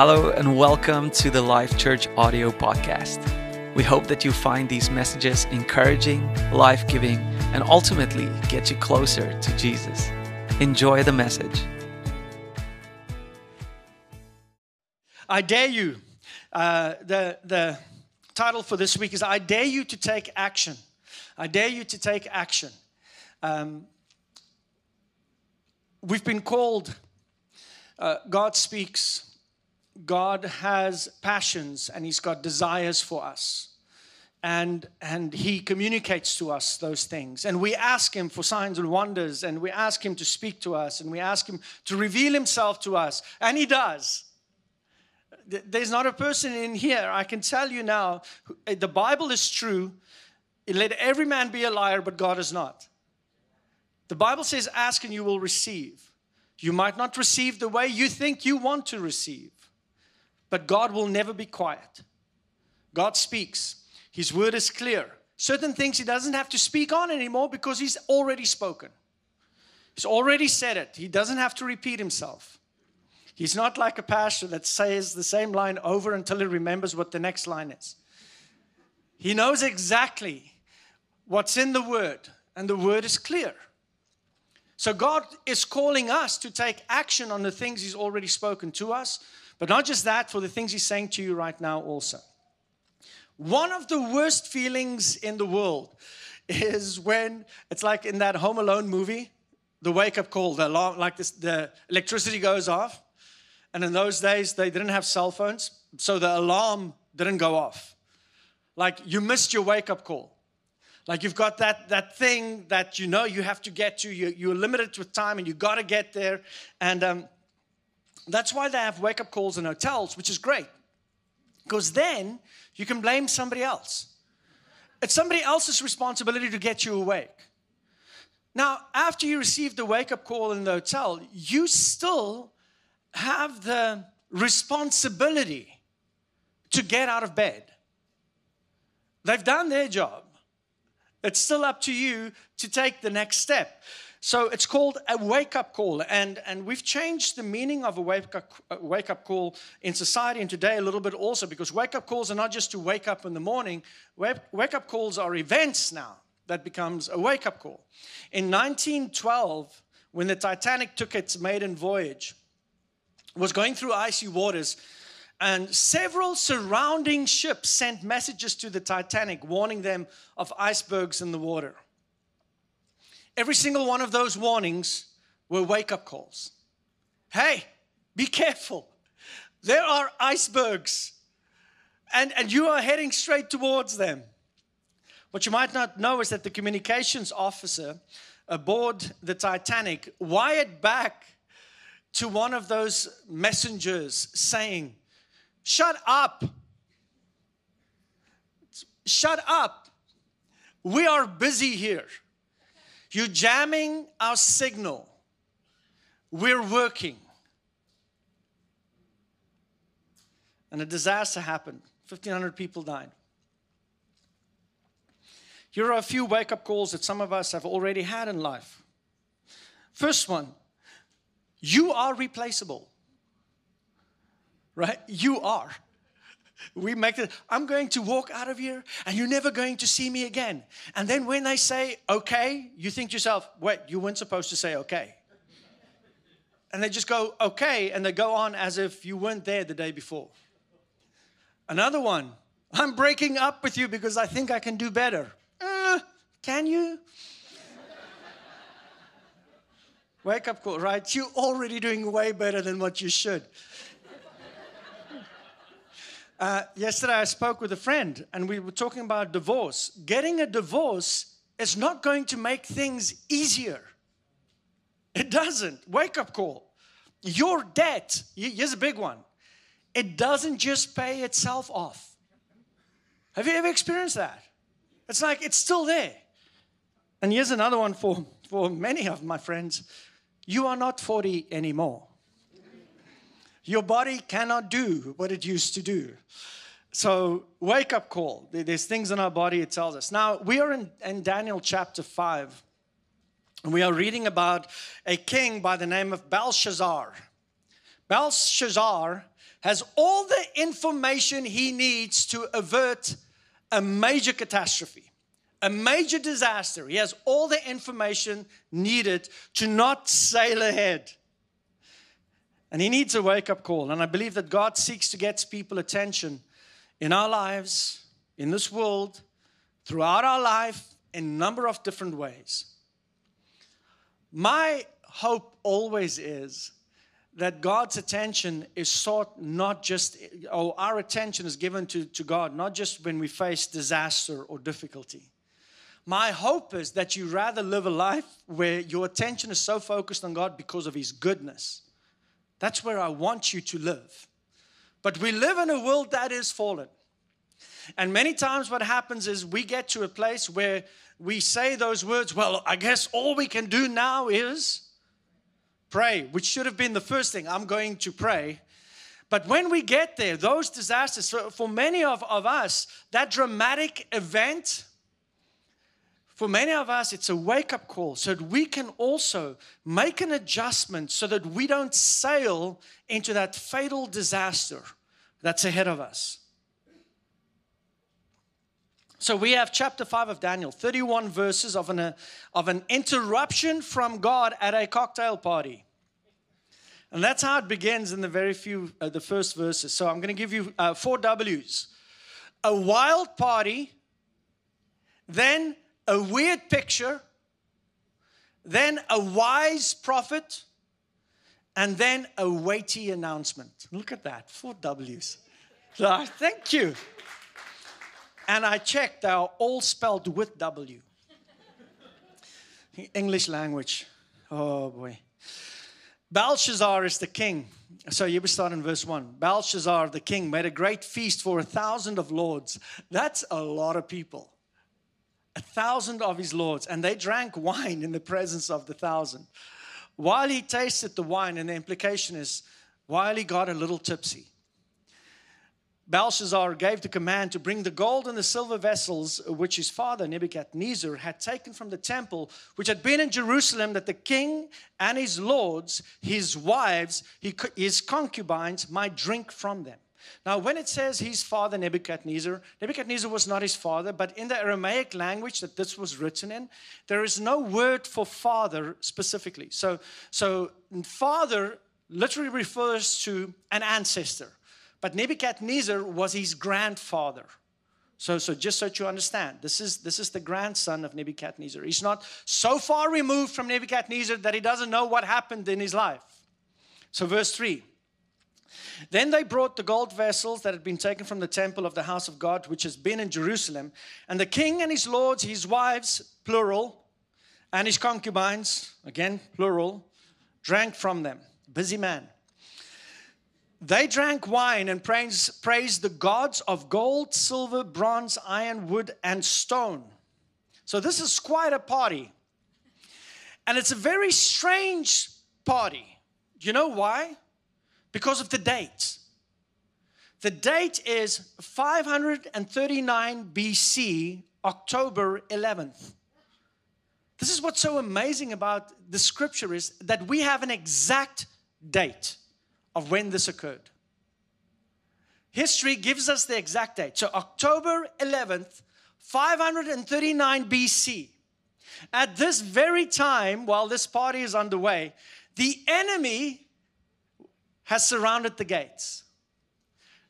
Hello, and welcome to the Life Church audio podcast. We hope that you find these messages encouraging, life giving, and ultimately get you closer to Jesus. Enjoy the message. I dare you. Uh, the, the title for this week is I Dare You to Take Action. I dare you to take action. Um, we've been called, uh, God speaks, God has passions and He's got desires for us. And, and He communicates to us those things. And we ask Him for signs and wonders, and we ask Him to speak to us, and we ask Him to reveal Himself to us. And He does. There's not a person in here, I can tell you now, eh, the Bible is true. Let every man be a liar, but God is not. The Bible says, Ask and you will receive. You might not receive the way you think you want to receive. But God will never be quiet. God speaks, His word is clear. Certain things He doesn't have to speak on anymore because He's already spoken. He's already said it. He doesn't have to repeat Himself. He's not like a pastor that says the same line over until he remembers what the next line is. He knows exactly what's in the word, and the word is clear. So God is calling us to take action on the things He's already spoken to us, but not just that, for the things He's saying to you right now also. One of the worst feelings in the world is when it's like in that Home Alone movie, the wake up call, the alarm, like this, the electricity goes off. And in those days, they didn't have cell phones, so the alarm didn't go off. Like you missed your wake up call. Like you've got that, that thing that you know you have to get to, you, you're limited with time and you got to get there. And um, that's why they have wake up calls in hotels, which is great. Because then you can blame somebody else. It's somebody else's responsibility to get you awake. Now, after you receive the wake up call in the hotel, you still have the responsibility to get out of bed. They've done their job. It's still up to you to take the next step. So it's called a wake up call. And, and we've changed the meaning of a wake up, wake up call in society and today a little bit also because wake up calls are not just to wake up in the morning, wake, wake up calls are events now that becomes a wake up call. In 1912, when the Titanic took its maiden voyage, was going through icy waters, and several surrounding ships sent messages to the Titanic warning them of icebergs in the water. Every single one of those warnings were wake up calls. Hey, be careful. There are icebergs, and, and you are heading straight towards them. What you might not know is that the communications officer aboard the Titanic wired back to one of those messengers saying, Shut up! Shut up! We are busy here. You're jamming our signal. We're working. And a disaster happened. 1,500 people died. Here are a few wake up calls that some of us have already had in life. First one you are replaceable. Right? You are. We make it, I'm going to walk out of here and you're never going to see me again. And then when they say okay, you think to yourself, wait, you weren't supposed to say okay. And they just go okay and they go on as if you weren't there the day before. Another one, I'm breaking up with you because I think I can do better. Uh, can you? Wake up call, right? You're already doing way better than what you should. Uh, yesterday, I spoke with a friend and we were talking about divorce. Getting a divorce is not going to make things easier. It doesn't. Wake up call. Your debt, here's a big one, it doesn't just pay itself off. Have you ever experienced that? It's like it's still there. And here's another one for, for many of my friends you are not 40 anymore. Your body cannot do what it used to do. So, wake up call. There's things in our body, it tells us. Now, we are in, in Daniel chapter 5, and we are reading about a king by the name of Belshazzar. Belshazzar has all the information he needs to avert a major catastrophe, a major disaster. He has all the information needed to not sail ahead. And he needs a wake up call. And I believe that God seeks to get people attention in our lives, in this world, throughout our life, in a number of different ways. My hope always is that God's attention is sought not just, or our attention is given to, to God, not just when we face disaster or difficulty. My hope is that you rather live a life where your attention is so focused on God because of His goodness. That's where I want you to live. But we live in a world that is fallen. And many times, what happens is we get to a place where we say those words, well, I guess all we can do now is pray, which should have been the first thing. I'm going to pray. But when we get there, those disasters, for many of, of us, that dramatic event, for many of us, it's a wake up call so that we can also make an adjustment so that we don't sail into that fatal disaster that's ahead of us. So we have chapter 5 of Daniel, 31 verses of an, of an interruption from God at a cocktail party. And that's how it begins in the very few, uh, the first verses. So I'm going to give you uh, four W's. A wild party, then a weird picture, then a wise prophet, and then a weighty announcement. Look at that, four W's. So, thank you. And I checked, they are all spelled with W. English language. Oh boy. Belshazzar is the king. So you start in verse 1. Belshazzar, the king, made a great feast for a thousand of lords. That's a lot of people. A thousand of his lords. And they drank wine in the presence of the thousand. While he tasted the wine, and the implication is while he got a little tipsy. Belshazzar gave the command to bring the gold and the silver vessels which his father Nebuchadnezzar had taken from the temple, which had been in Jerusalem, that the king and his lords, his wives, his concubines might drink from them. Now, when it says his father Nebuchadnezzar, Nebuchadnezzar was not his father, but in the Aramaic language that this was written in, there is no word for father specifically. So, so father literally refers to an ancestor. But Nebuchadnezzar was his grandfather. So, so just so you understand, this is, this is the grandson of Nebuchadnezzar. He's not so far removed from Nebuchadnezzar that he doesn't know what happened in his life. So, verse 3 Then they brought the gold vessels that had been taken from the temple of the house of God, which has been in Jerusalem, and the king and his lords, his wives, plural, and his concubines, again, plural, drank from them. Busy man. They drank wine and praised, praised the gods of gold, silver, bronze, iron, wood, and stone. So this is quite a party. And it's a very strange party. Do you know why? Because of the date. The date is 539 BC, October 11th. This is what's so amazing about the scripture is that we have an exact date of when this occurred. History gives us the exact date. So, October 11th, 539 BC. At this very time, while this party is underway, the enemy has surrounded the gates.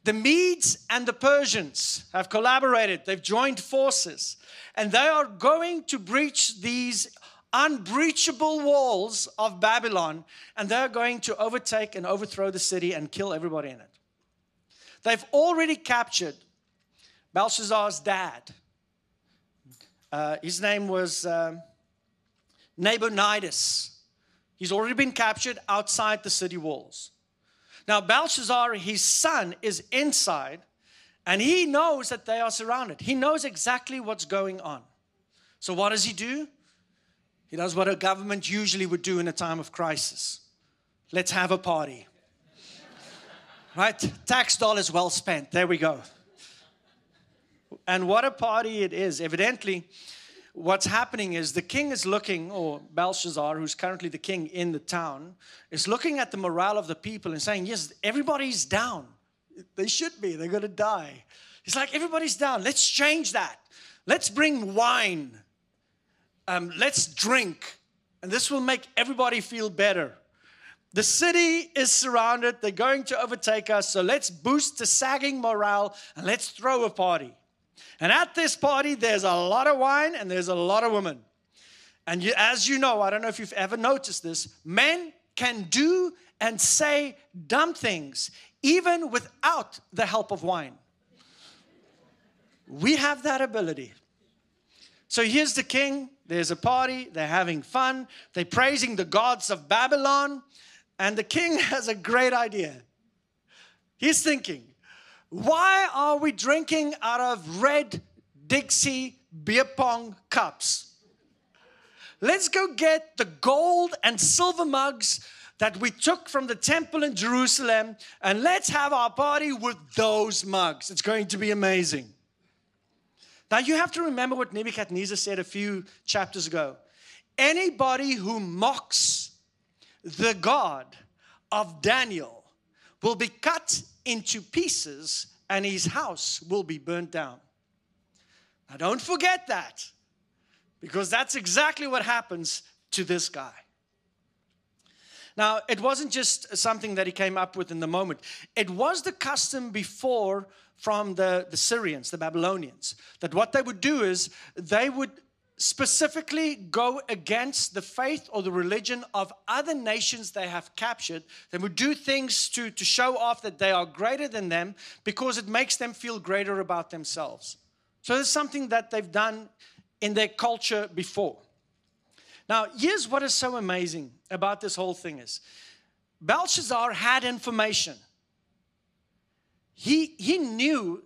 The Medes and the Persians have collaborated, they've joined forces, and they are going to breach these unbreachable walls of Babylon, and they're going to overtake and overthrow the city and kill everybody in it. They've already captured Belshazzar's dad. Uh, his name was um, Nabonidus. He's already been captured outside the city walls. Now, Belshazzar, his son, is inside, and he knows that they are surrounded. He knows exactly what's going on. So, what does he do? He does what a government usually would do in a time of crisis let's have a party. right? Tax dollars well spent. There we go. And what a party it is. Evidently, what's happening is the king is looking, or Belshazzar, who's currently the king in the town, is looking at the morale of the people and saying, Yes, everybody's down. They should be, they're going to die. He's like, Everybody's down. Let's change that. Let's bring wine. Um, let's drink. And this will make everybody feel better. The city is surrounded. They're going to overtake us. So let's boost the sagging morale and let's throw a party. And at this party, there's a lot of wine and there's a lot of women. And you, as you know, I don't know if you've ever noticed this, men can do and say dumb things even without the help of wine. We have that ability. So here's the king. There's a party. They're having fun. They're praising the gods of Babylon. And the king has a great idea. He's thinking, why are we drinking out of red Dixie beer pong cups? Let's go get the gold and silver mugs that we took from the temple in Jerusalem and let's have our party with those mugs. It's going to be amazing. Now, you have to remember what Nebuchadnezzar said a few chapters ago. Anybody who mocks the God of Daniel will be cut into pieces and his house will be burnt down. Now, don't forget that because that's exactly what happens to this guy. Now, it wasn't just something that he came up with in the moment, it was the custom before from the, the Syrians, the Babylonians, that what they would do is they would specifically go against the faith or the religion of other nations they have captured. They would do things to, to show off that they are greater than them because it makes them feel greater about themselves. So it's something that they've done in their culture before. Now, here's what is so amazing about this whole thing is Belshazzar had information. He, he knew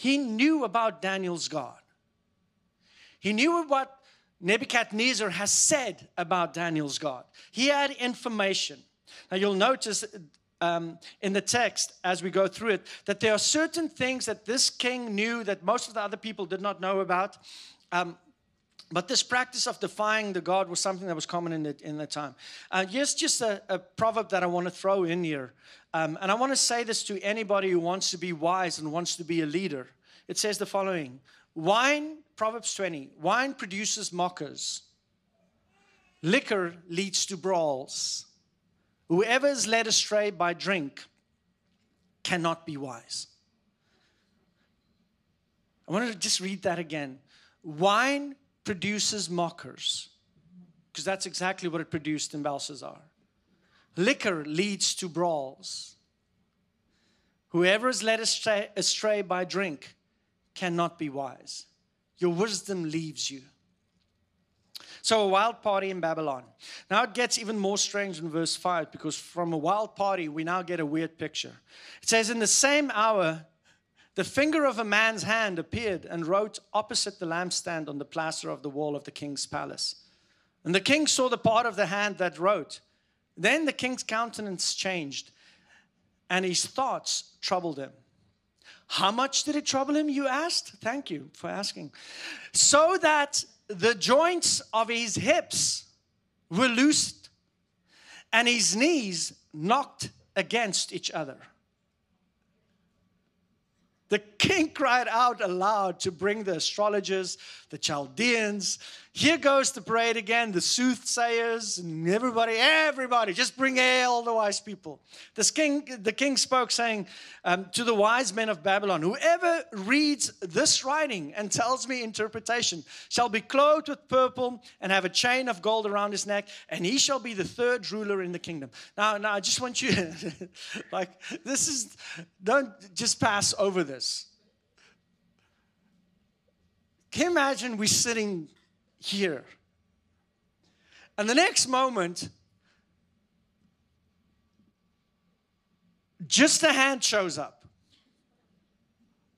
he knew about Daniel's God. He knew what Nebuchadnezzar has said about Daniel's God. He had information. Now you'll notice um, in the text as we go through it that there are certain things that this king knew that most of the other people did not know about. Um, but this practice of defying the God was something that was common in the, in the time. Uh, here's just a, a, proverb that I want to throw in here. Um, and I want to say this to anybody who wants to be wise and wants to be a leader. It says the following Wine Proverbs 20 wine produces mockers, liquor leads to brawls. Whoever is led astray by drink cannot be wise. I want to just read that again. Wine produces mockers, because that's exactly what it produced in Belshazzar. Liquor leads to brawls. Whoever is led astray, astray by drink cannot be wise. Your wisdom leaves you. So, a wild party in Babylon. Now, it gets even more strange in verse 5 because from a wild party, we now get a weird picture. It says, In the same hour, the finger of a man's hand appeared and wrote opposite the lampstand on the plaster of the wall of the king's palace. And the king saw the part of the hand that wrote. Then the king's countenance changed, and his thoughts troubled him. How much did it trouble him, you asked? Thank you for asking. So that the joints of his hips were loosed and his knees knocked against each other. The king cried out aloud to bring the astrologers, the Chaldeans. Here goes the parade again, the soothsayers, and everybody, everybody, just bring all the wise people. The king, the king spoke, saying um, to the wise men of Babylon, Whoever reads this writing and tells me interpretation shall be clothed with purple and have a chain of gold around his neck, and he shall be the third ruler in the kingdom. Now, now I just want you, like, this is, don't just pass over this. Can you imagine we sitting here? And the next moment, just a hand shows up.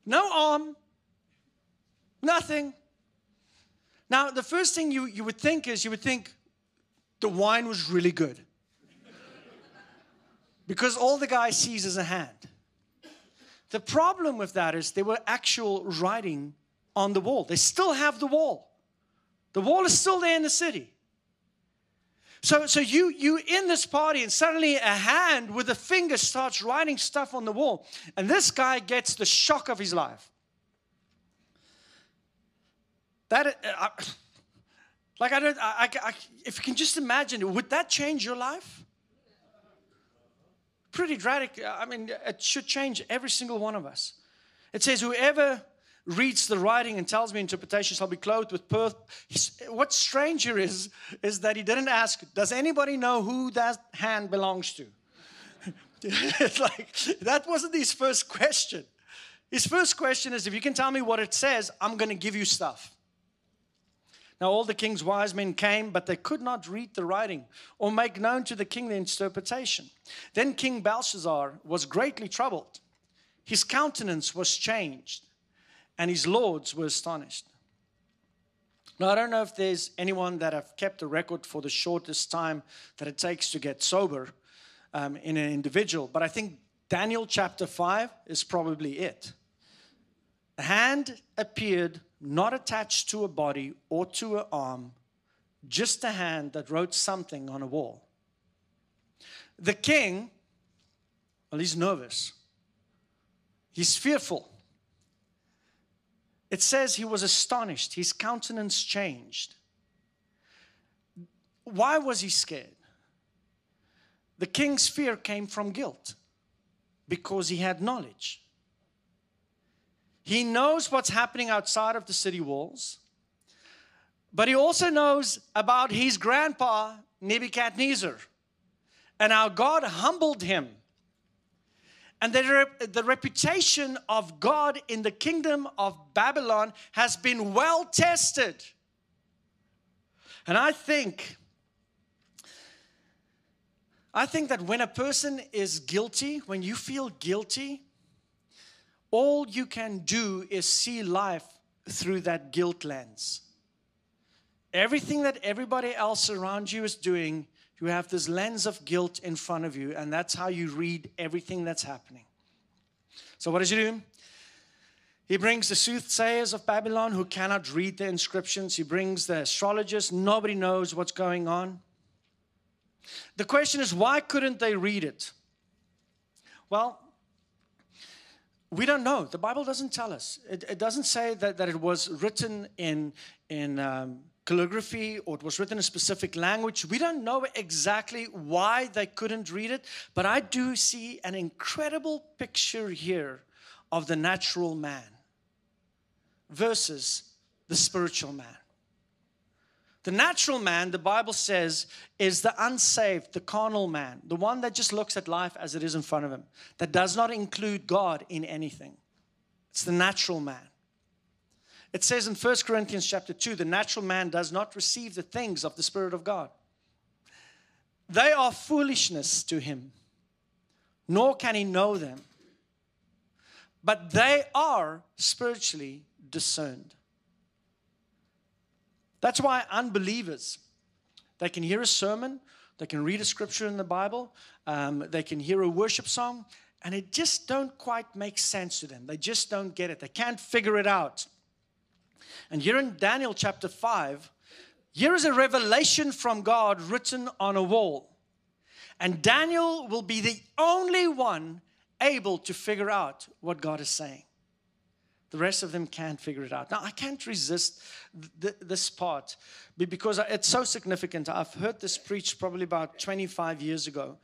No arm, nothing. Now, the first thing you, you would think is you would think the wine was really good. because all the guy sees is a hand. The problem with that is there were actual writing on the wall. They still have the wall. The wall is still there in the city. So, so you you in this party, and suddenly a hand with a finger starts writing stuff on the wall, and this guy gets the shock of his life. That, uh, like I don't, I, I, if you can just imagine, would that change your life? Pretty dramatic. I mean, it should change every single one of us. It says, whoever reads the writing and tells me interpretation shall be clothed with pearl. What's stranger is, is that he didn't ask, does anybody know who that hand belongs to? it's like, that wasn't his first question. His first question is, if you can tell me what it says, I'm going to give you stuff. Now, all the king's wise men came, but they could not read the writing or make known to the king the interpretation. Then King Belshazzar was greatly troubled. His countenance was changed and his lords were astonished. Now, I don't know if there's anyone that have kept a record for the shortest time that it takes to get sober um, in an individual, but I think Daniel chapter 5 is probably it. A hand appeared not attached to a body or to an arm, just a hand that wrote something on a wall. The king, well, he's nervous, he's fearful. It says he was astonished, his countenance changed. Why was he scared? The king's fear came from guilt because he had knowledge. He knows what's happening outside of the city walls, but he also knows about his grandpa, Nebuchadnezzar, and how God humbled him and the, the reputation of God in the kingdom of Babylon has been well tested. And I think, I think that when a person is guilty, when you feel guilty, all you can do is see life through that guilt lens. Everything that everybody else around you is doing, you have this lens of guilt in front of you, and that's how you read everything that's happening. So, what does he do? He brings the soothsayers of Babylon who cannot read the inscriptions. He brings the astrologers. Nobody knows what's going on. The question is, why couldn't they read it? Well, we don't know. The Bible doesn't tell us. It, it doesn't say that, that it was written in, in um, calligraphy or it was written in a specific language. We don't know exactly why they couldn't read it, but I do see an incredible picture here of the natural man versus the spiritual man. The natural man, the Bible says, is the unsaved, the carnal man, the one that just looks at life as it is in front of him, that does not include God in anything. It's the natural man. It says in 1 Corinthians chapter 2 the natural man does not receive the things of the Spirit of God. They are foolishness to him, nor can he know them. But they are spiritually discerned. That's why unbelievers, they can hear a sermon, they can read a scripture in the Bible, um, they can hear a worship song, and it just don't quite make sense to them. They just don't get it. They can't figure it out. And here in Daniel chapter 5, here is a revelation from God written on a wall. And Daniel will be the only one able to figure out what God is saying. The rest of them can't figure it out. Now, I can't resist th- this part because it's so significant. I've heard this preached probably about 25 years ago,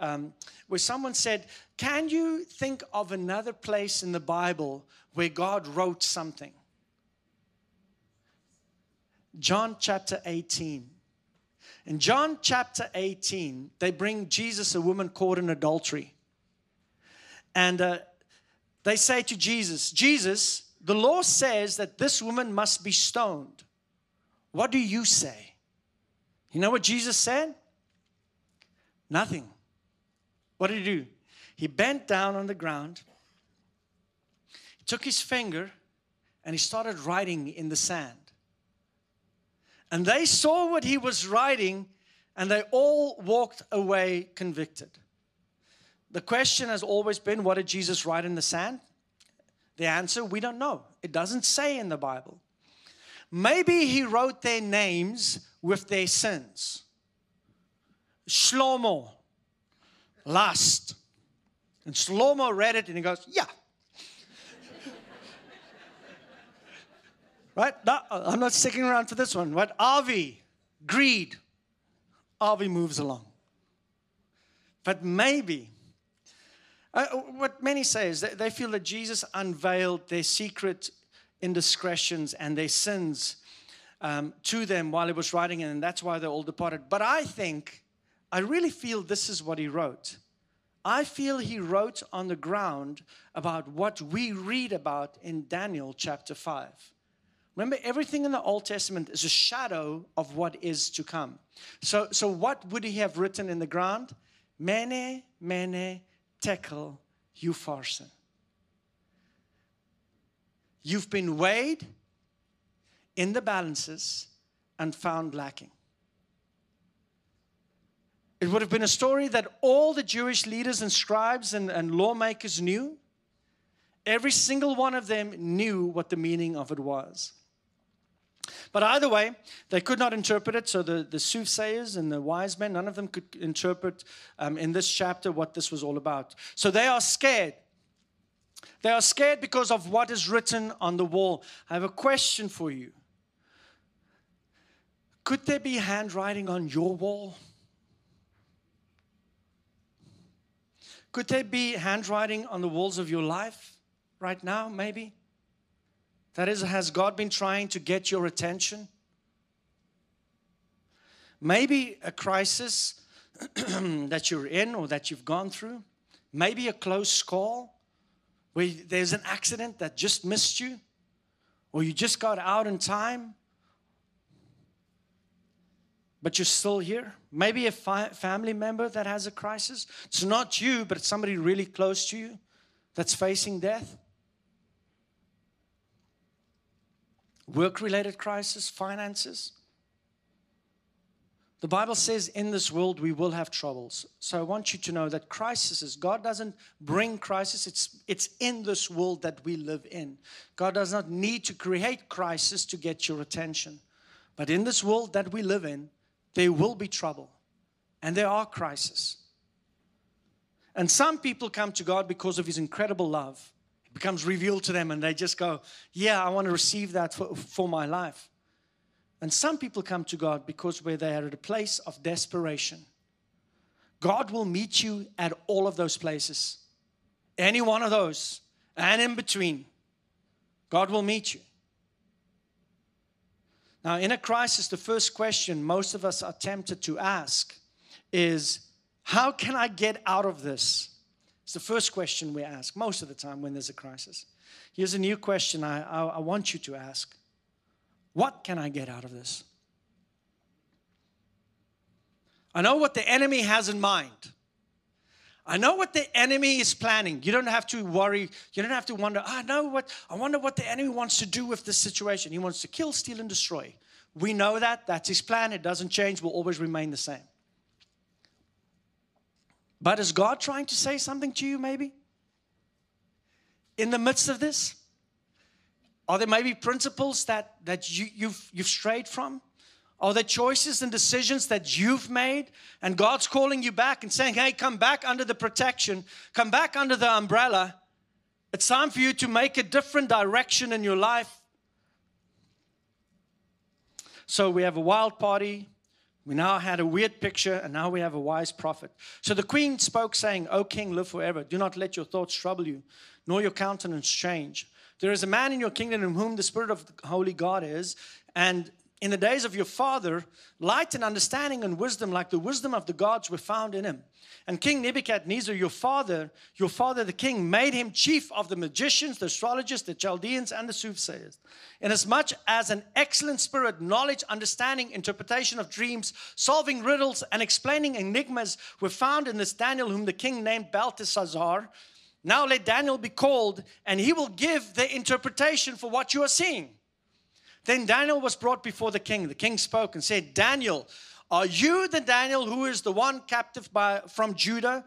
um, where someone said, Can you think of another place in the Bible where God wrote something? John chapter 18. In John chapter 18, they bring Jesus a woman caught in adultery. And uh, they say to Jesus, Jesus, the law says that this woman must be stoned. What do you say? You know what Jesus said? Nothing. What did he do? He bent down on the ground, took his finger, and he started writing in the sand. And they saw what he was writing, and they all walked away convicted. The question has always been what did Jesus write in the sand? The answer we don't know. It doesn't say in the Bible. maybe he wrote their names with their sins. Shlomo, lust. And Shlomo read it and he goes, Yeah. Right? No, I'm not sticking around for this one. What? Avi, greed. Avi moves along. But maybe, uh, what many say is that they feel that Jesus unveiled their secret indiscretions and their sins um, to them while he was writing it, and that's why they all departed. But I think, I really feel this is what he wrote. I feel he wrote on the ground about what we read about in Daniel chapter 5. Remember, everything in the Old Testament is a shadow of what is to come. So, so what would he have written in the ground? Mene, mene, tekel, upharsin. You've been weighed in the balances and found lacking. It would have been a story that all the Jewish leaders and scribes and, and lawmakers knew. Every single one of them knew what the meaning of it was. But either way, they could not interpret it. So the, the soothsayers and the wise men, none of them could interpret um, in this chapter what this was all about. So they are scared. They are scared because of what is written on the wall. I have a question for you. Could there be handwriting on your wall? Could there be handwriting on the walls of your life right now, maybe? That is, has God been trying to get your attention? Maybe a crisis that you're in or that you've gone through. Maybe a close call where there's an accident that just missed you, or you just got out in time, but you're still here. Maybe a fi- family member that has a crisis. It's not you, but it's somebody really close to you that's facing death. Work related crisis, finances. The Bible says in this world we will have troubles. So I want you to know that crises, God doesn't bring crisis, it's, it's in this world that we live in. God does not need to create crisis to get your attention. But in this world that we live in, there will be trouble and there are crises. And some people come to God because of His incredible love. Becomes revealed to them and they just go, Yeah, I want to receive that for, for my life. And some people come to God because where they are at a place of desperation. God will meet you at all of those places. Any one of those and in between. God will meet you. Now, in a crisis, the first question most of us are tempted to ask is How can I get out of this? It's the first question we ask most of the time when there's a crisis. Here's a new question I, I, I want you to ask What can I get out of this? I know what the enemy has in mind. I know what the enemy is planning. You don't have to worry. You don't have to wonder, ah, I know what, I wonder what the enemy wants to do with this situation. He wants to kill, steal, and destroy. We know that. That's his plan. It doesn't change, will always remain the same. But is God trying to say something to you, maybe? In the midst of this? Are there maybe principles that, that you, you've, you've strayed from? Are there choices and decisions that you've made? And God's calling you back and saying, hey, come back under the protection, come back under the umbrella. It's time for you to make a different direction in your life. So we have a wild party. We now had a weird picture, and now we have a wise prophet. So the queen spoke, saying, O king, live forever. Do not let your thoughts trouble you, nor your countenance change. There is a man in your kingdom in whom the Spirit of the Holy God is, and in the days of your father, light and understanding and wisdom, like the wisdom of the gods, were found in him. And King Nebuchadnezzar, your father, your father the king, made him chief of the magicians, the astrologers, the Chaldeans, and the soothsayers. Inasmuch as an excellent spirit, knowledge, understanding, interpretation of dreams, solving riddles, and explaining enigmas were found in this Daniel, whom the king named Belteshazzar. Now let Daniel be called, and he will give the interpretation for what you are seeing. Then Daniel was brought before the king. The king spoke and said, Daniel, are you the Daniel who is the one captive by, from Judah,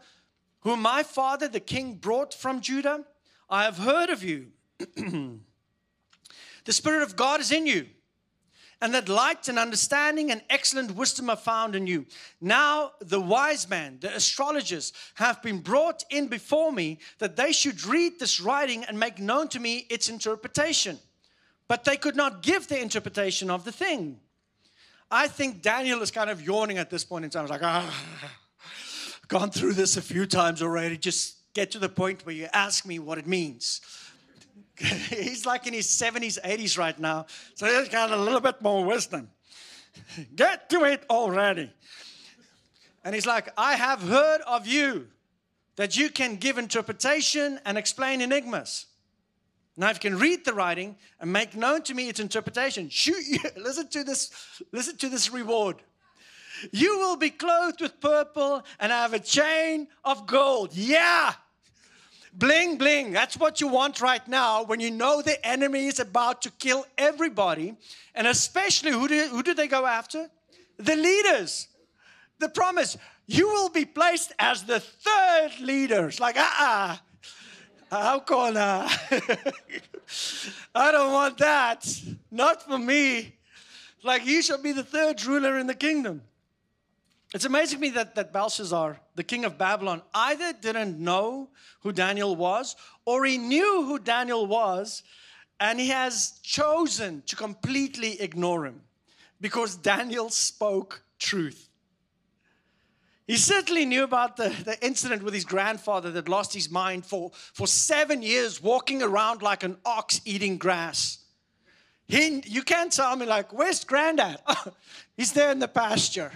whom my father the king brought from Judah? I have heard of you. the Spirit of God is in you, and that light and understanding and excellent wisdom are found in you. Now, the wise man, the astrologers, have been brought in before me that they should read this writing and make known to me its interpretation. But they could not give the interpretation of the thing. I think Daniel is kind of yawning at this point in time. He's like, ah, gone through this a few times already. Just get to the point where you ask me what it means. he's like in his 70s, 80s right now. So he's got a little bit more wisdom. Get to it already. And he's like, I have heard of you that you can give interpretation and explain enigmas. Now, if you can read the writing and make known to me its interpretation, shoot you, listen to this, listen to this reward. You will be clothed with purple and have a chain of gold. Yeah. Bling, bling. That's what you want right now when you know the enemy is about to kill everybody. And especially, who do, who do they go after? The leaders. The promise you will be placed as the third leaders. Like, ah, uh-uh. How can I? Don't want that. Not for me. Like, you shall be the third ruler in the kingdom. It's amazing to me that, that Belshazzar, the king of Babylon, either didn't know who Daniel was or he knew who Daniel was and he has chosen to completely ignore him because Daniel spoke truth. He certainly knew about the, the incident with his grandfather that lost his mind for, for seven years, walking around like an ox eating grass. He, you can't tell me, like, where's granddad? he's there in the pasture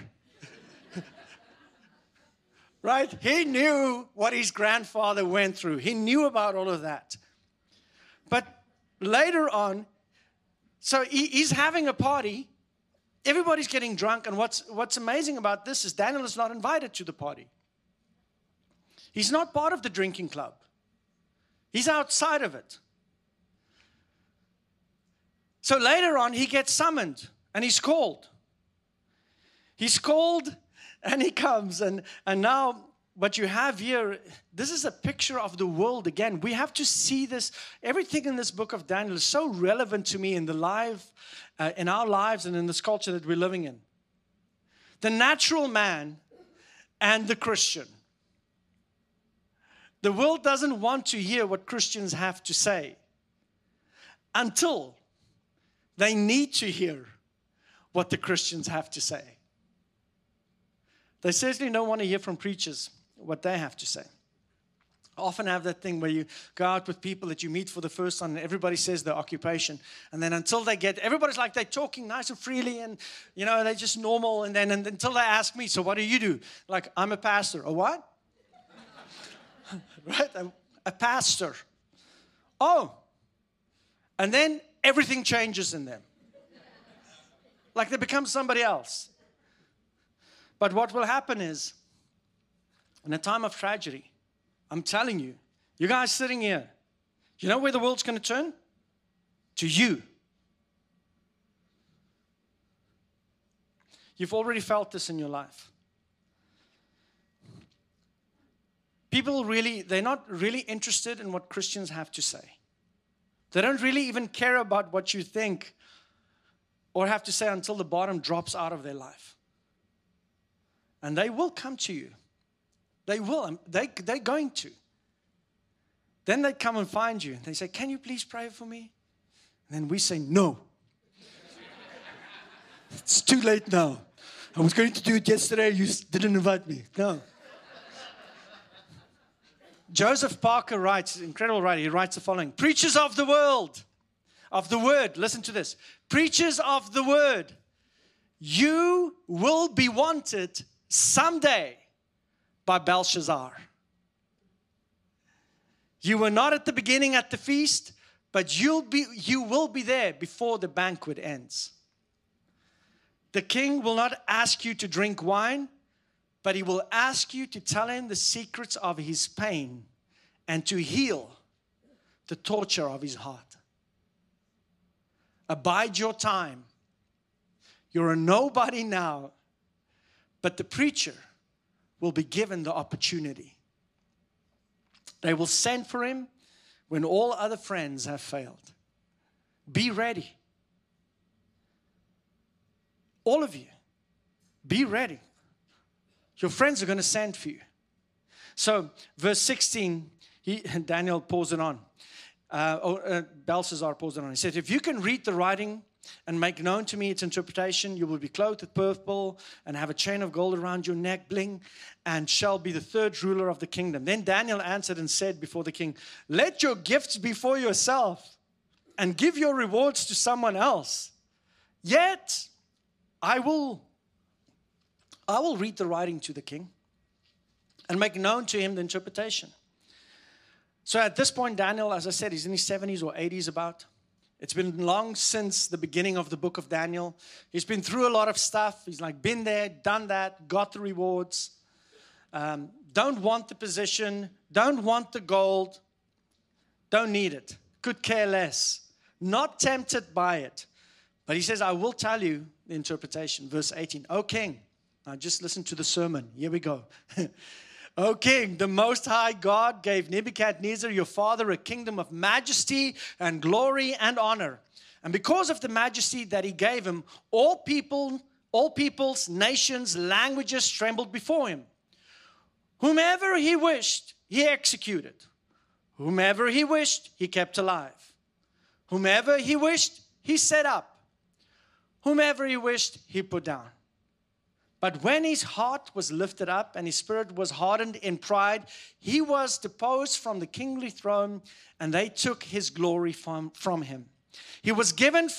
right? He knew what his grandfather went through, he knew about all of that. But later on, so he, he's having a party. Everybody's getting drunk, and what's, what's amazing about this is Daniel is not invited to the party. He's not part of the drinking club, he's outside of it. So later on, he gets summoned and he's called. He's called and he comes and and now what you have here this is a picture of the world again we have to see this everything in this book of daniel is so relevant to me in the life uh, in our lives and in this culture that we're living in. The natural man and the christian. The world doesn't want to hear what christians have to say until they need to hear what the christians have to say. They certainly don't want to hear from preachers what they have to say. Often have that thing where you go out with people that you meet for the first time and everybody says their occupation. And then until they get, everybody's like they're talking nice and freely and, you know, they're just normal. And then and until they ask me, so what do you do? Like, I'm a pastor. A what? right? A, a pastor. Oh. And then everything changes in them. Like they become somebody else. But what will happen is, in a time of tragedy, I'm telling you, you guys sitting here, you know where the world's going to turn? To you. You've already felt this in your life. People really, they're not really interested in what Christians have to say. They don't really even care about what you think or have to say until the bottom drops out of their life. And they will come to you. They will. Um, they, they're going to. Then they come and find you. And they say, Can you please pray for me? And then we say, No. it's too late now. I was going to do it yesterday. You didn't invite me. No. Joseph Parker writes, incredible writer, he writes the following Preachers of the world, of the word, listen to this. Preachers of the word, you will be wanted someday by Belshazzar. You were not at the beginning at the feast, but you'll be, you will be there before the banquet ends. The king will not ask you to drink wine, but he will ask you to tell him the secrets of his pain and to heal the torture of his heart. Abide your time. You're a nobody now, but the preacher will be given the opportunity. They will send for him when all other friends have failed. Be ready. All of you. Be ready. Your friends are going to send for you. So, verse 16, he, Daniel pours it on. Uh, or, uh, Belshazzar pours it on. He said, If you can read the writing and make known to me its interpretation, you will be clothed with purple and have a chain of gold around your neck, bling, and shall be the third ruler of the kingdom. Then Daniel answered and said before the king, Let your gifts be for yourself and give your rewards to someone else. Yet I will I will read the writing to the king and make known to him the interpretation. So at this point, Daniel, as I said, he's in his 70s or 80s about. It's been long since the beginning of the book of Daniel. He's been through a lot of stuff. He's like been there, done that, got the rewards. Um, don't want the position, don't want the gold, don't need it, could care less, not tempted by it. But he says, I will tell you the interpretation. Verse 18, O king, now just listen to the sermon. Here we go. O king, the most high God gave Nebuchadnezzar, your father, a kingdom of majesty and glory and honor. And because of the majesty that he gave him, all people, all peoples, nations, languages trembled before him. Whomever he wished, he executed. Whomever he wished, he kept alive. Whomever he wished, he set up. Whomever he wished, he put down. But when his heart was lifted up and his spirit was hardened in pride, he was deposed from the kingly throne and they took his glory from, from him. He was given,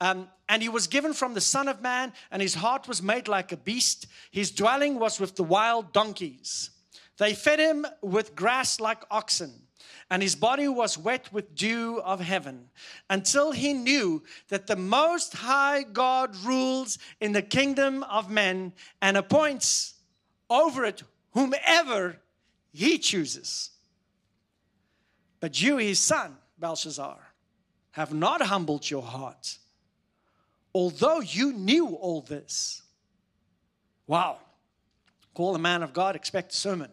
um, and he was given from the Son of Man, and his heart was made like a beast. His dwelling was with the wild donkeys. They fed him with grass like oxen and his body was wet with dew of heaven until he knew that the Most High God rules in the kingdom of men and appoints over it whomever he chooses. But you, his son, Belshazzar, have not humbled your heart, although you knew all this. Wow. Call a man of God, expect a sermon.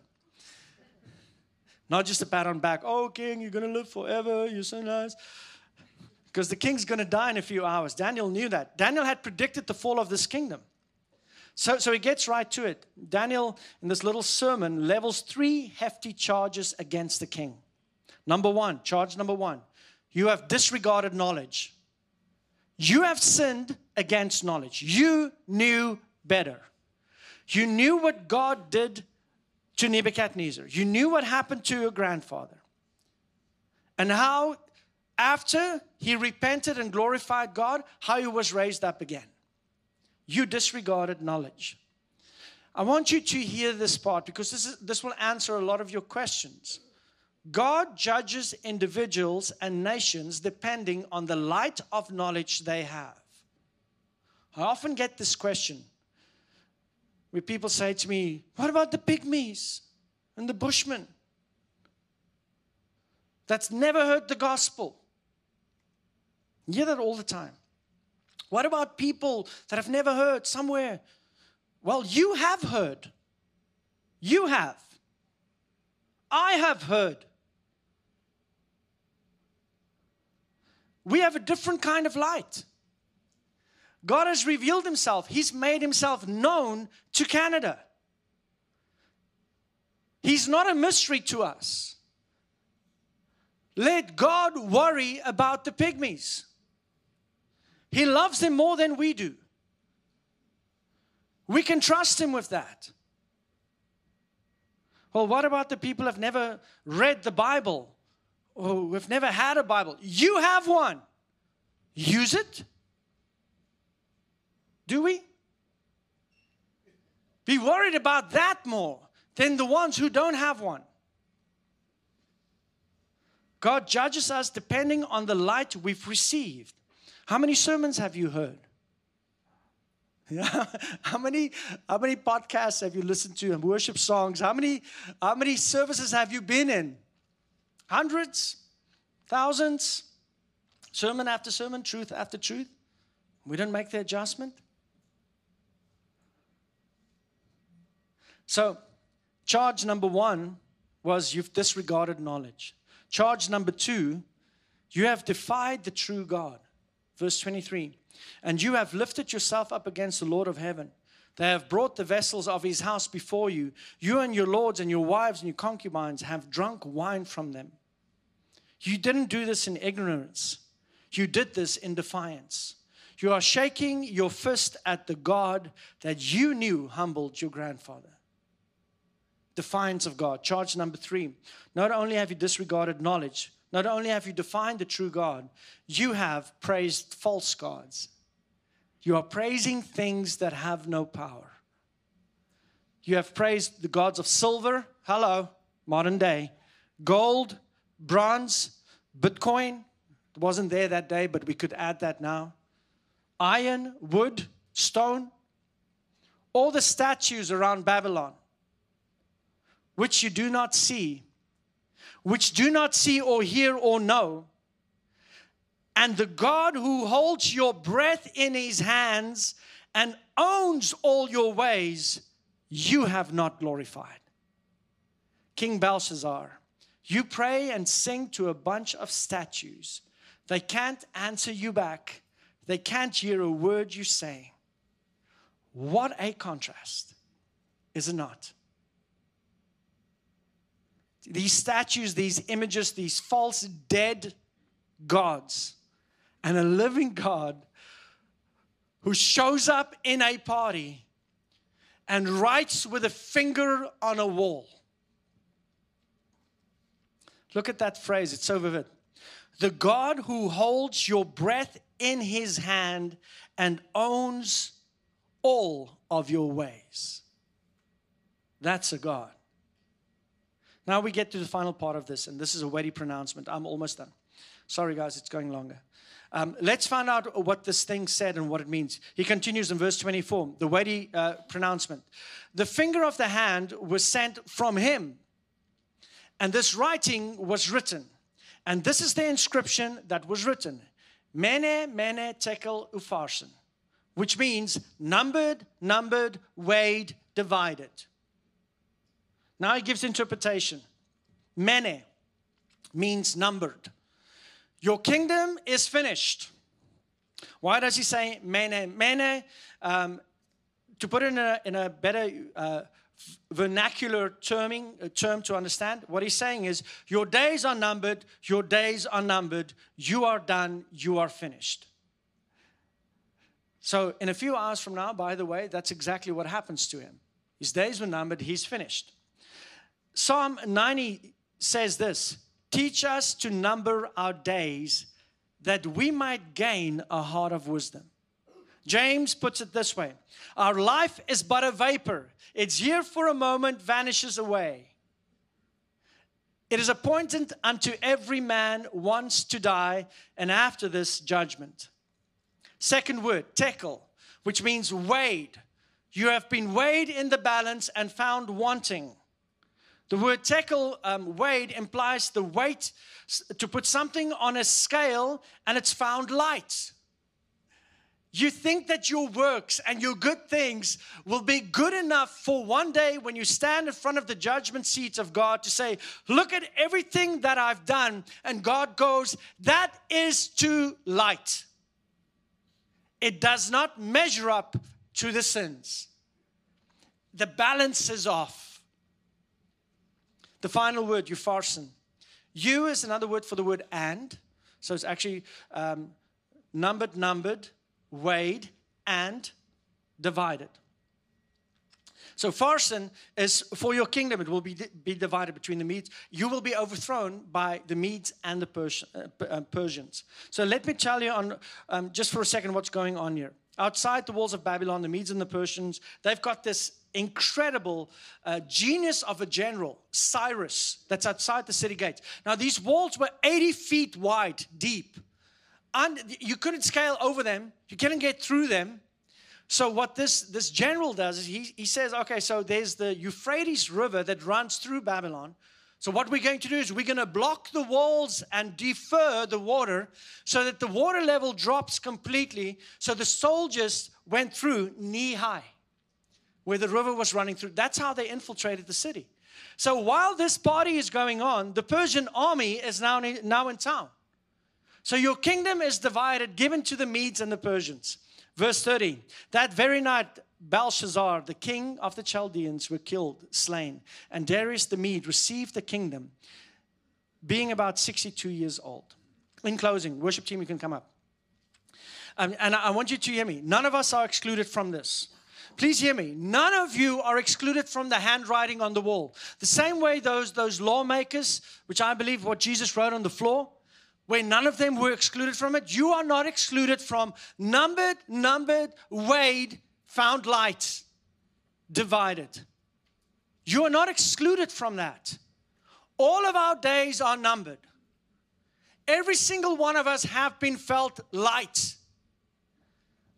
Not just a pat on back. Oh, king, you're going to live forever. You're so nice. Because the king's going to die in a few hours. Daniel knew that. Daniel had predicted the fall of this kingdom. So, so he gets right to it. Daniel, in this little sermon, levels three hefty charges against the king. Number one, charge number one, you have disregarded knowledge. You have sinned against knowledge. You knew better. You knew what God did to Nebuchadnezzar. You knew what happened to your grandfather. And how, after he repented and glorified God, how he was raised up again. You disregarded knowledge. I want you to hear this part because this, is, this will answer a lot of your questions. God judges individuals and nations depending on the light of knowledge they have. I often get this question where people say to me, What about the pygmies and the bushmen? That's never heard the gospel. You hear that all the time. What about people that have never heard somewhere? Well, you have heard. You have. I have heard. We have a different kind of light. God has revealed himself. He's made himself known to Canada. He's not a mystery to us. Let God worry about the pygmies. He loves them more than we do. We can trust Him with that. Well, what about the people who have never read the Bible or who have never had a Bible? You have one. Use it. Do we? Be worried about that more than the ones who don't have one. God judges us depending on the light we've received. How many sermons have you heard? How many how many podcasts have you listened to and worship songs? How many how many services have you been in? Hundreds? Thousands? Sermon after sermon, truth after truth? We don't make the adjustment. So, charge number one was you've disregarded knowledge. Charge number two, you have defied the true God. Verse 23 and you have lifted yourself up against the Lord of heaven. They have brought the vessels of his house before you. You and your lords and your wives and your concubines have drunk wine from them. You didn't do this in ignorance, you did this in defiance. You are shaking your fist at the God that you knew humbled your grandfather. Defiance of God. Charge number three. Not only have you disregarded knowledge, not only have you defined the true God, you have praised false gods. You are praising things that have no power. You have praised the gods of silver, hello, modern day, gold, bronze, Bitcoin. It wasn't there that day, but we could add that now. Iron, wood, stone. All the statues around Babylon, which you do not see, which do not see or hear or know, and the God who holds your breath in his hands and owns all your ways, you have not glorified. King Belshazzar, you pray and sing to a bunch of statues. They can't answer you back, they can't hear a word you say. What a contrast, is it not? These statues, these images, these false dead gods and a living God who shows up in a party and writes with a finger on a wall. Look at that phrase, it's so vivid. The God who holds your breath in his hand and owns all of your ways. That's a God. Now we get to the final part of this, and this is a weighty pronouncement. I'm almost done. Sorry, guys, it's going longer. Um, let's find out what this thing said and what it means. He continues in verse 24, the weighty uh, pronouncement. The finger of the hand was sent from him, and this writing was written. And this is the inscription that was written Mene, Mene, Tekel, Upharsin, which means numbered, numbered, weighed, divided. Now he gives interpretation. Mene means numbered. Your kingdom is finished. Why does he say mene? Mene, um, to put it in a, in a better uh, vernacular terming, uh, term to understand, what he's saying is your days are numbered, your days are numbered, you are done, you are finished. So, in a few hours from now, by the way, that's exactly what happens to him. His days were numbered, he's finished. Psalm 90 says this Teach us to number our days that we might gain a heart of wisdom. James puts it this way Our life is but a vapor, it's here for a moment, vanishes away. It is appointed unto every man once to die, and after this, judgment. Second word, tekel, which means weighed. You have been weighed in the balance and found wanting. The word tekel, um, weighed, implies the weight to put something on a scale and it's found light. You think that your works and your good things will be good enough for one day when you stand in front of the judgment seat of God to say, Look at everything that I've done. And God goes, That is too light. It does not measure up to the sins. The balance is off. The final word, upharsin. You is another word for the word and. So it's actually um, numbered, numbered, weighed, and divided. So upharsin is for your kingdom. It will be, be divided between the Medes. You will be overthrown by the Medes and the Persian, uh, uh, Persians. So let me tell you on um, just for a second what's going on here. Outside the walls of Babylon, the Medes and the Persians, they've got this incredible uh, genius of a general, Cyrus, that's outside the city gates. Now, these walls were 80 feet wide, deep. And you couldn't scale over them, you couldn't get through them. So, what this, this general does is he, he says, okay, so there's the Euphrates River that runs through Babylon. So, what we're going to do is we're going to block the walls and defer the water so that the water level drops completely. So, the soldiers went through knee high where the river was running through. That's how they infiltrated the city. So while this party is going on, the Persian army is now in, now in town. So your kingdom is divided, given to the Medes and the Persians. Verse 30 That very night, Belshazzar, the king of the Chaldeans, were killed, slain, and Darius the Mede received the kingdom, being about 62 years old. In closing, worship team, you can come up. Um, and I want you to hear me. None of us are excluded from this. Please hear me. None of you are excluded from the handwriting on the wall. The same way those, those lawmakers, which I believe what Jesus wrote on the floor, where none of them were excluded from it, you are not excluded from numbered, numbered, weighed, found light, divided. You are not excluded from that. All of our days are numbered. Every single one of us have been felt light.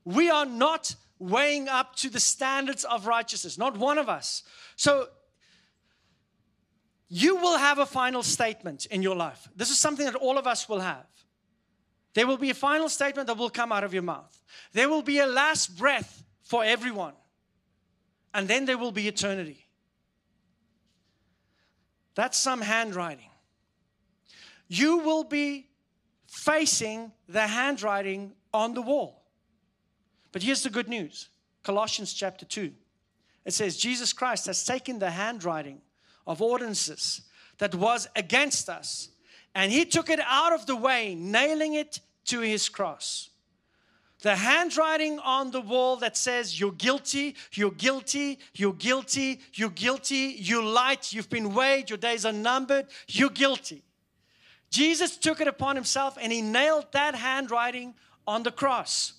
We are not weighing up to the standards of righteousness, not one of us. So you will have a final statement in your life. This is something that all of us will have. There will be a final statement that will come out of your mouth. There will be a last breath for everyone. And then there will be eternity. That's some handwriting. You will be facing the handwriting on the wall. But here's the good news Colossians chapter 2. It says, Jesus Christ has taken the handwriting of ordinances that was against us, and he took it out of the way, nailing it to his cross. The handwriting on the wall that says, You're guilty, you're guilty, you're guilty, you're guilty, you light, you've been weighed, your days are numbered, you're guilty. Jesus took it upon himself and he nailed that handwriting on the cross.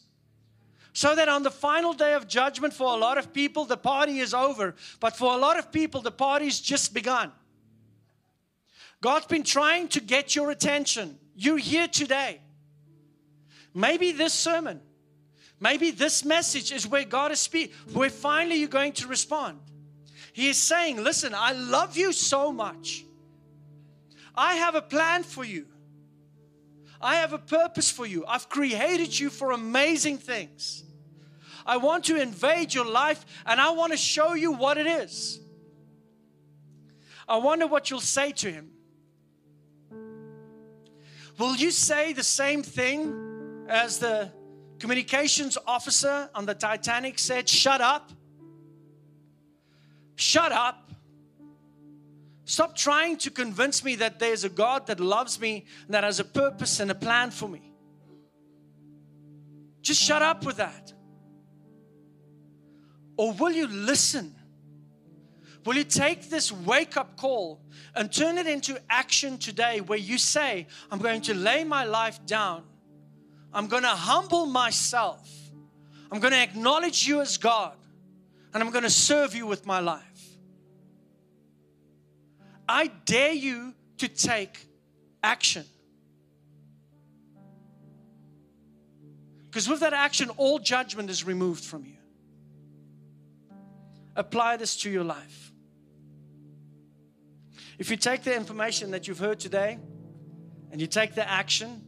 So that on the final day of judgment, for a lot of people, the party is over. But for a lot of people, the party's just begun. God's been trying to get your attention. You're here today. Maybe this sermon, maybe this message is where God is speaking, where finally you're going to respond. He is saying, Listen, I love you so much. I have a plan for you. I have a purpose for you. I've created you for amazing things. I want to invade your life and I want to show you what it is. I wonder what you'll say to him. Will you say the same thing as the communications officer on the Titanic said, Shut up? Shut up. Stop trying to convince me that there's a God that loves me and that has a purpose and a plan for me. Just shut up with that. Or will you listen? Will you take this wake up call and turn it into action today where you say, I'm going to lay my life down, I'm going to humble myself, I'm going to acknowledge you as God, and I'm going to serve you with my life? I dare you to take action. Because with that action, all judgment is removed from you apply this to your life. If you take the information that you've heard today and you take the action,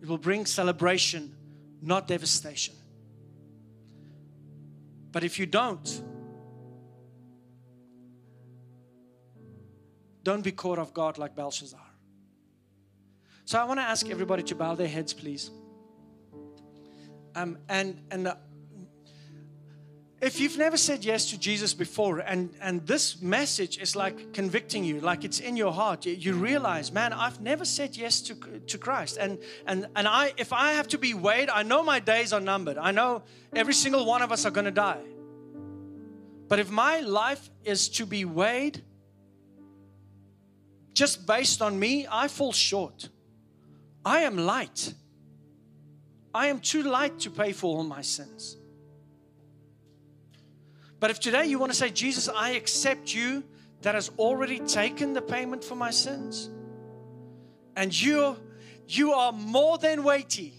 it will bring celebration, not devastation. But if you don't, don't be caught off guard like Belshazzar. So I want to ask everybody to bow their heads, please. Um, and and uh, if you've never said yes to Jesus before and, and this message is like convicting you, like it's in your heart, you, you realize, man, I've never said yes to, to Christ. And, and, and I, if I have to be weighed, I know my days are numbered. I know every single one of us are going to die. But if my life is to be weighed just based on me, I fall short. I am light. I am too light to pay for all my sins. But if today you want to say, Jesus, I accept you that has already taken the payment for my sins, and you, you are more than weighty,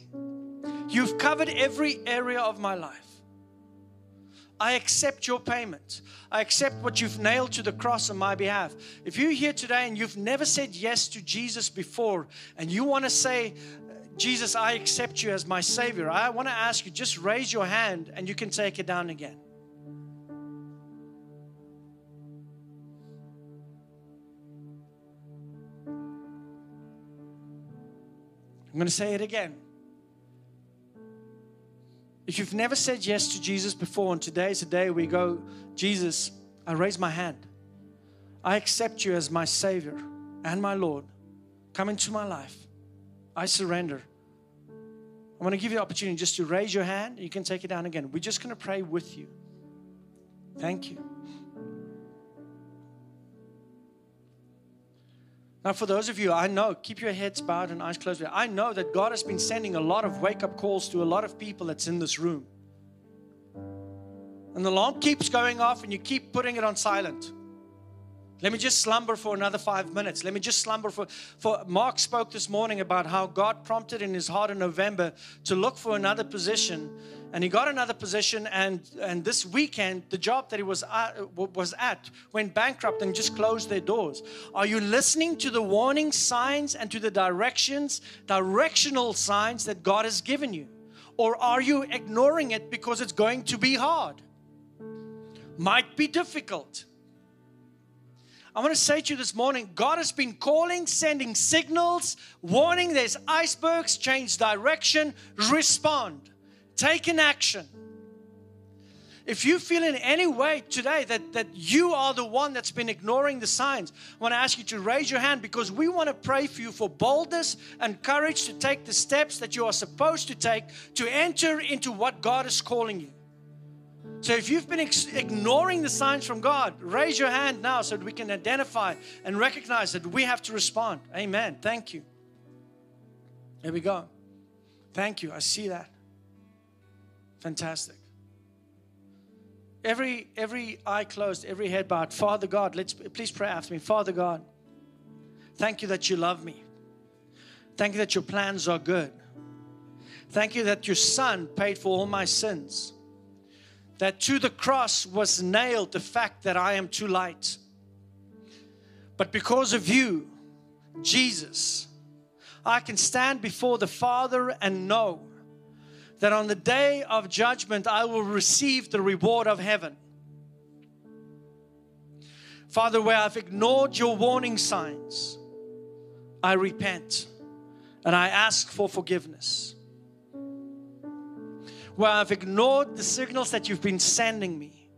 you've covered every area of my life. I accept your payment. I accept what you've nailed to the cross on my behalf. If you're here today and you've never said yes to Jesus before, and you want to say, Jesus, I accept you as my Savior, I want to ask you just raise your hand and you can take it down again. I'm going to say it again. If you've never said yes to Jesus before, and today is a day we go, Jesus, I raise my hand. I accept you as my Savior and my Lord. Come into my life. I surrender. I want to give you the opportunity just to raise your hand. You can take it down again. We're just going to pray with you. Thank you. Now, for those of you, I know, keep your heads bowed and eyes closed. I know that God has been sending a lot of wake up calls to a lot of people that's in this room. And the alarm keeps going off and you keep putting it on silent. Let me just slumber for another five minutes. Let me just slumber for, for Mark spoke this morning about how God prompted in his heart in November to look for another position. And he got another position, and, and this weekend, the job that he was uh, at, was at went bankrupt and just closed their doors. Are you listening to the warning signs and to the directions, directional signs that God has given you? Or are you ignoring it because it's going to be hard? Might be difficult I want to say to you this morning God has been calling, sending signals, warning there's icebergs, change direction, respond, take an action. If you feel in any way today that, that you are the one that's been ignoring the signs, I want to ask you to raise your hand because we want to pray for you for boldness and courage to take the steps that you are supposed to take to enter into what God is calling you. So if you've been ex- ignoring the signs from God, raise your hand now so that we can identify and recognize that we have to respond. Amen. Thank you. Here we go. Thank you. I see that. Fantastic. Every every eye closed, every head bowed. Father God, let's please pray after me. Father God, thank you that you love me. Thank you that your plans are good. Thank you that your son paid for all my sins that to the cross was nailed the fact that I am too light. But because of you, Jesus, I can stand before the Father and know that on the day of judgment I will receive the reward of heaven. Father, where I've ignored your warning signs, I repent and I ask for forgiveness where I've ignored the signals that you've been sending me,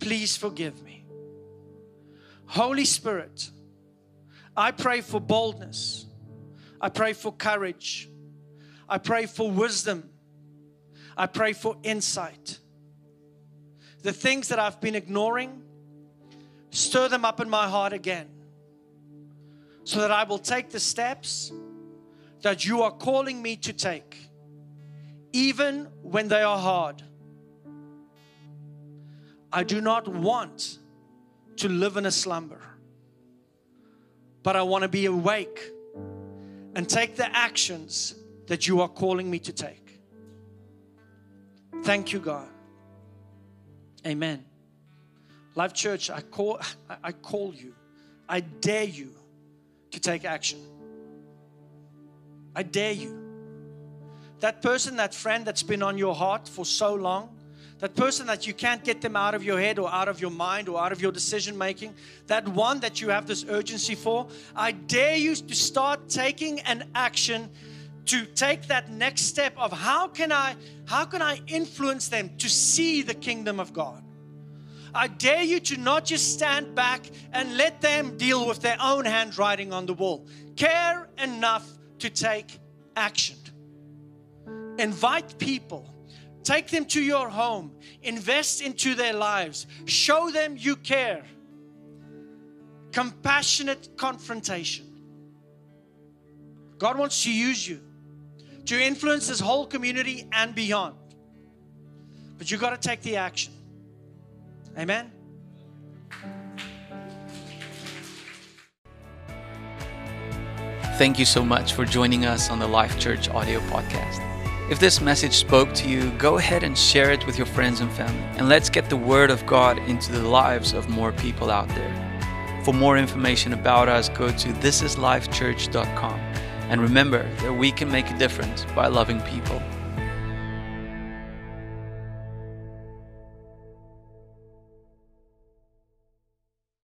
please forgive me. Holy Spirit, I pray for boldness. I pray for courage. I pray for wisdom. I pray for insight. The things that I've been ignoring, stir them up in my heart again so that I will take the steps that you are calling me to take even when they are hard. I do not want to live in a slumber, but I want to be awake and take the actions that you are calling me to take. Thank you, God. Amen. Life Church, I call, I call you, I dare you to take action. I dare you that person, that friend that's been on your heart for so long, that person that you can't get them out of your head or out of your mind or out of your decision making, that one that you have this urgency for, I dare you to start taking an action to take that next step of how can I how can I influence them to see the kingdom of God? I dare you to not just stand back and let them deal with their own handwriting on the wall. Care enough to take action. Invite people. Take them to your home. Invest into their lives. Show them you care. Compassionate confrontation. God wants to use you to influence this whole community and beyond. But you got to take the action. Amen. Thank you so much for joining us on the Life Church audio podcast. If this message spoke to you, go ahead and share it with your friends and family. And let's get the Word of God into the lives of more people out there. For more information about us, go to thisislifechurch.com. And remember that we can make a difference by loving people.